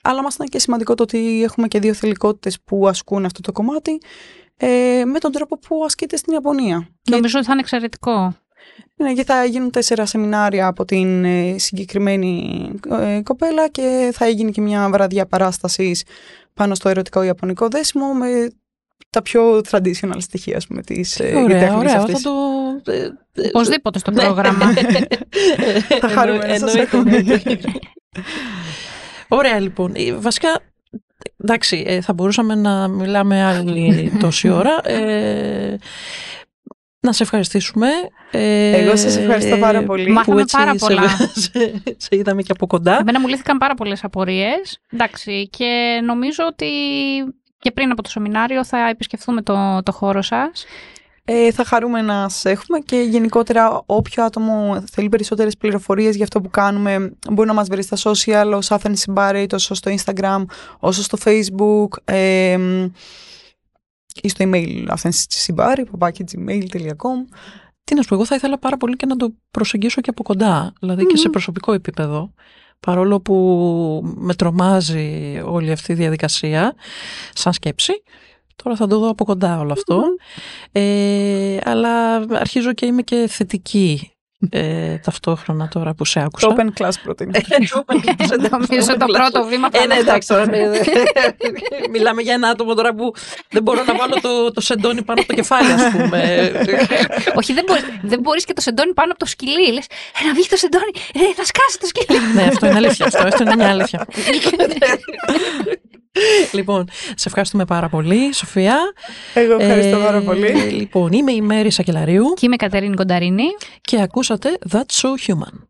αλλά μας ήταν και σημαντικό το ότι έχουμε και δύο θελικότητες που ασκούν αυτό το κομμάτι ε, με τον τρόπο που ασκείται στην Ιαπωνία. Και, Νομίζω ότι θα είναι εξαιρετικό. ναι, και θα γίνουν τέσσερα σεμινάρια από την ε, συγκεκριμένη ε, κοπέλα και θα έγινε και μια βραδιά παράστασης πάνω στο ερωτικό Ιαπωνικό δέσιμο με τα πιο traditional στοιχεία ας πούμε, της ε, Ωραία, τέχνης ωραία. αυτής. Θα το... ε, ε, Οπωσδήποτε στο ναι. πρόγραμμα. Θα χαρούμε να σας Εννοείται. έχουμε. *laughs* Ωραία λοιπόν. Ε, Βασικά, εντάξει, ε, θα μπορούσαμε να μιλάμε άλλη *laughs* τόση ώρα. Ε, να σε ευχαριστήσουμε. Ε, Εγώ σας ευχαριστώ πάρα πολύ. που Μάθαμε έτσι πάρα σε- πολλά. *laughs* Σε, σε είδαμε και από κοντά. Εμένα μου λύθηκαν πάρα πολλές απορίες. Εντάξει, και νομίζω ότι και πριν από το σεμινάριο θα επισκεφθούμε το, το χώρο σας. Ε, θα χαρούμε να σας έχουμε και γενικότερα όποιο άτομο θέλει περισσότερες πληροφορίες για αυτό που κάνουμε μπορεί να μας βρει στα social ως Athens Barrett, όσο στο Instagram, όσο στο Facebook. Ε, ή στο email αθενσιμπάρι, παπάκι.gmail.com. Τι να σου πω, εγώ θα ήθελα πάρα πολύ και να το προσεγγίσω και από κοντά, δηλαδή και σε προσωπικό επίπεδο. Παρόλο που με τρομάζει όλη αυτή η διαδικασία σαν σκέψη, τώρα θα το δω από κοντά όλο αυτό. Ε, αλλά αρχίζω και είμαι και θετική ε, ταυτόχρονα τώρα που σε άκουσα. Το open class προτείνει. *laughs* Νομίζω το πρώτο βήμα θα Ε, ναι, είναι εντάξει, αυτό. τώρα, ναι, ναι. *laughs* Μιλάμε για ένα άτομο τώρα που δεν μπορώ να βάλω το, το σεντόνι πάνω από το κεφάλι, ας πούμε. *laughs* Όχι, δεν μπορείς, δεν μπορείς και το σεντόνι πάνω από το σκυλί. Λες, ε, να βγει το σεντόνι, ε, θα σκάσει το σκυλί. ναι, αυτό είναι αλήθεια. Αυτό, αυτό είναι μια αλήθεια. Λοιπόν, σε ευχαριστούμε πάρα πολύ, Σοφία. Εγώ ευχαριστώ Ε, πάρα πολύ. Λοιπόν, είμαι η Μέρη Σακελαρίου Και είμαι η Κατερίνη Κονταρίνη. και ακούσατε That's So Human.